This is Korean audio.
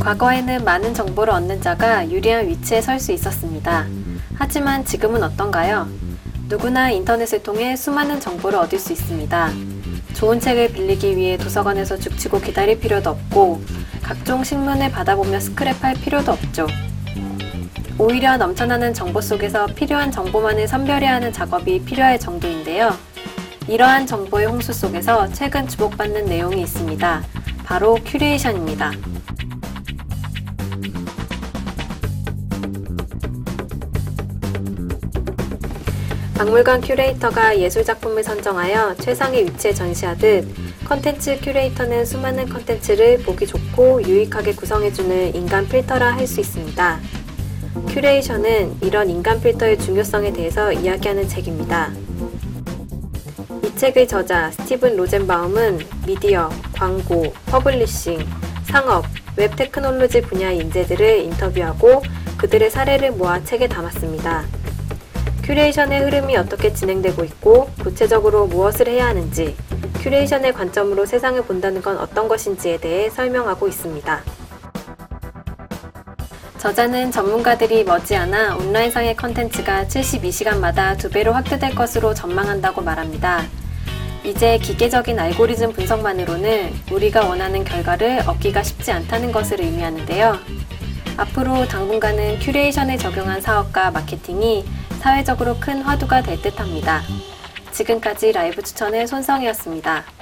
과거에는 많은 정보를 얻는 자가 유리한 위치에 설 수 있었습니다. 하지만 지금은 어떤가요? 누구나 인터넷을 통해 수많은 정보를 얻을 수 있습니다. 좋은 책을 빌리기 위해 도서관에서 죽치고 기다릴 필요도 없고 각종 신문을 받아보며 스크랩할 필요도 없죠. 오히려 넘쳐나는 정보 속에서 필요한 정보만을 선별해야 하는 작업이 필요할 정도인데요. 이러한 정보의 홍수 속에서 최근 주목받는 내용이 있습니다. 바로 큐레이션입니다. 박물관 큐레이터가 예술작품을 선정하여 최상의 위치에 전시하듯 컨텐츠 큐레이터는 수많은 컨텐츠를 보기 좋고 유익하게 구성해주는 인간 필터라 할 수 있습니다. 큐레이션은 이런 인간 필터의 중요성에 대해서 이야기하는 책입니다. 이 책의 저자 스티븐 로젠바움은 미디어, 광고, publishing, 상업, 웹 테크놀로지 분야의 인재들을 인터뷰하고 그들의 사례를 모아 책에 담았습니다. 큐레이션의 흐름이 어떻게 진행되고 있고 구체적으로 무엇을 해야 하는지, 큐레이션의 관점으로 세상을 본다는 건 어떤 것인지에 대해 설명하고 있습니다. 저자는 전문가들이 머지않아 온라인상의 컨텐츠가 72시간마다 두 배로 확대될 것으로 전망한다고 말합니다. 이제 기계적인 알고리즘 분석만으로는 우리가 원하는 결과를 얻기가 쉽지 않다는 것을 의미하는데요. 앞으로 당분간은 큐레이션에 적용한 사업과 마케팅이 사회적으로 큰 화두가 될 듯합니다. 지금까지 라이브 추천의 손성이었습니다.